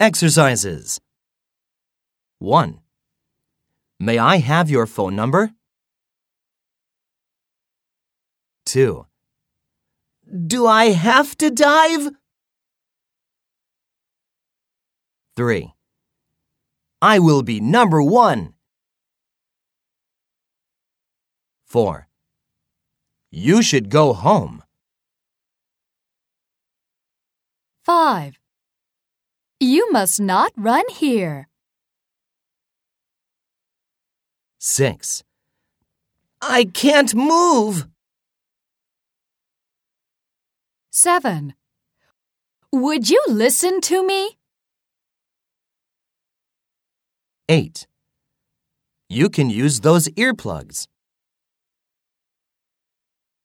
Exercises 1. May I have your phone number? 2. Do I have to dive? 3. I will be number one. 4. You should go home. 5. You must not run here. 6. I can't move. 7. Would you listen to me? 8. You can use those earplugs.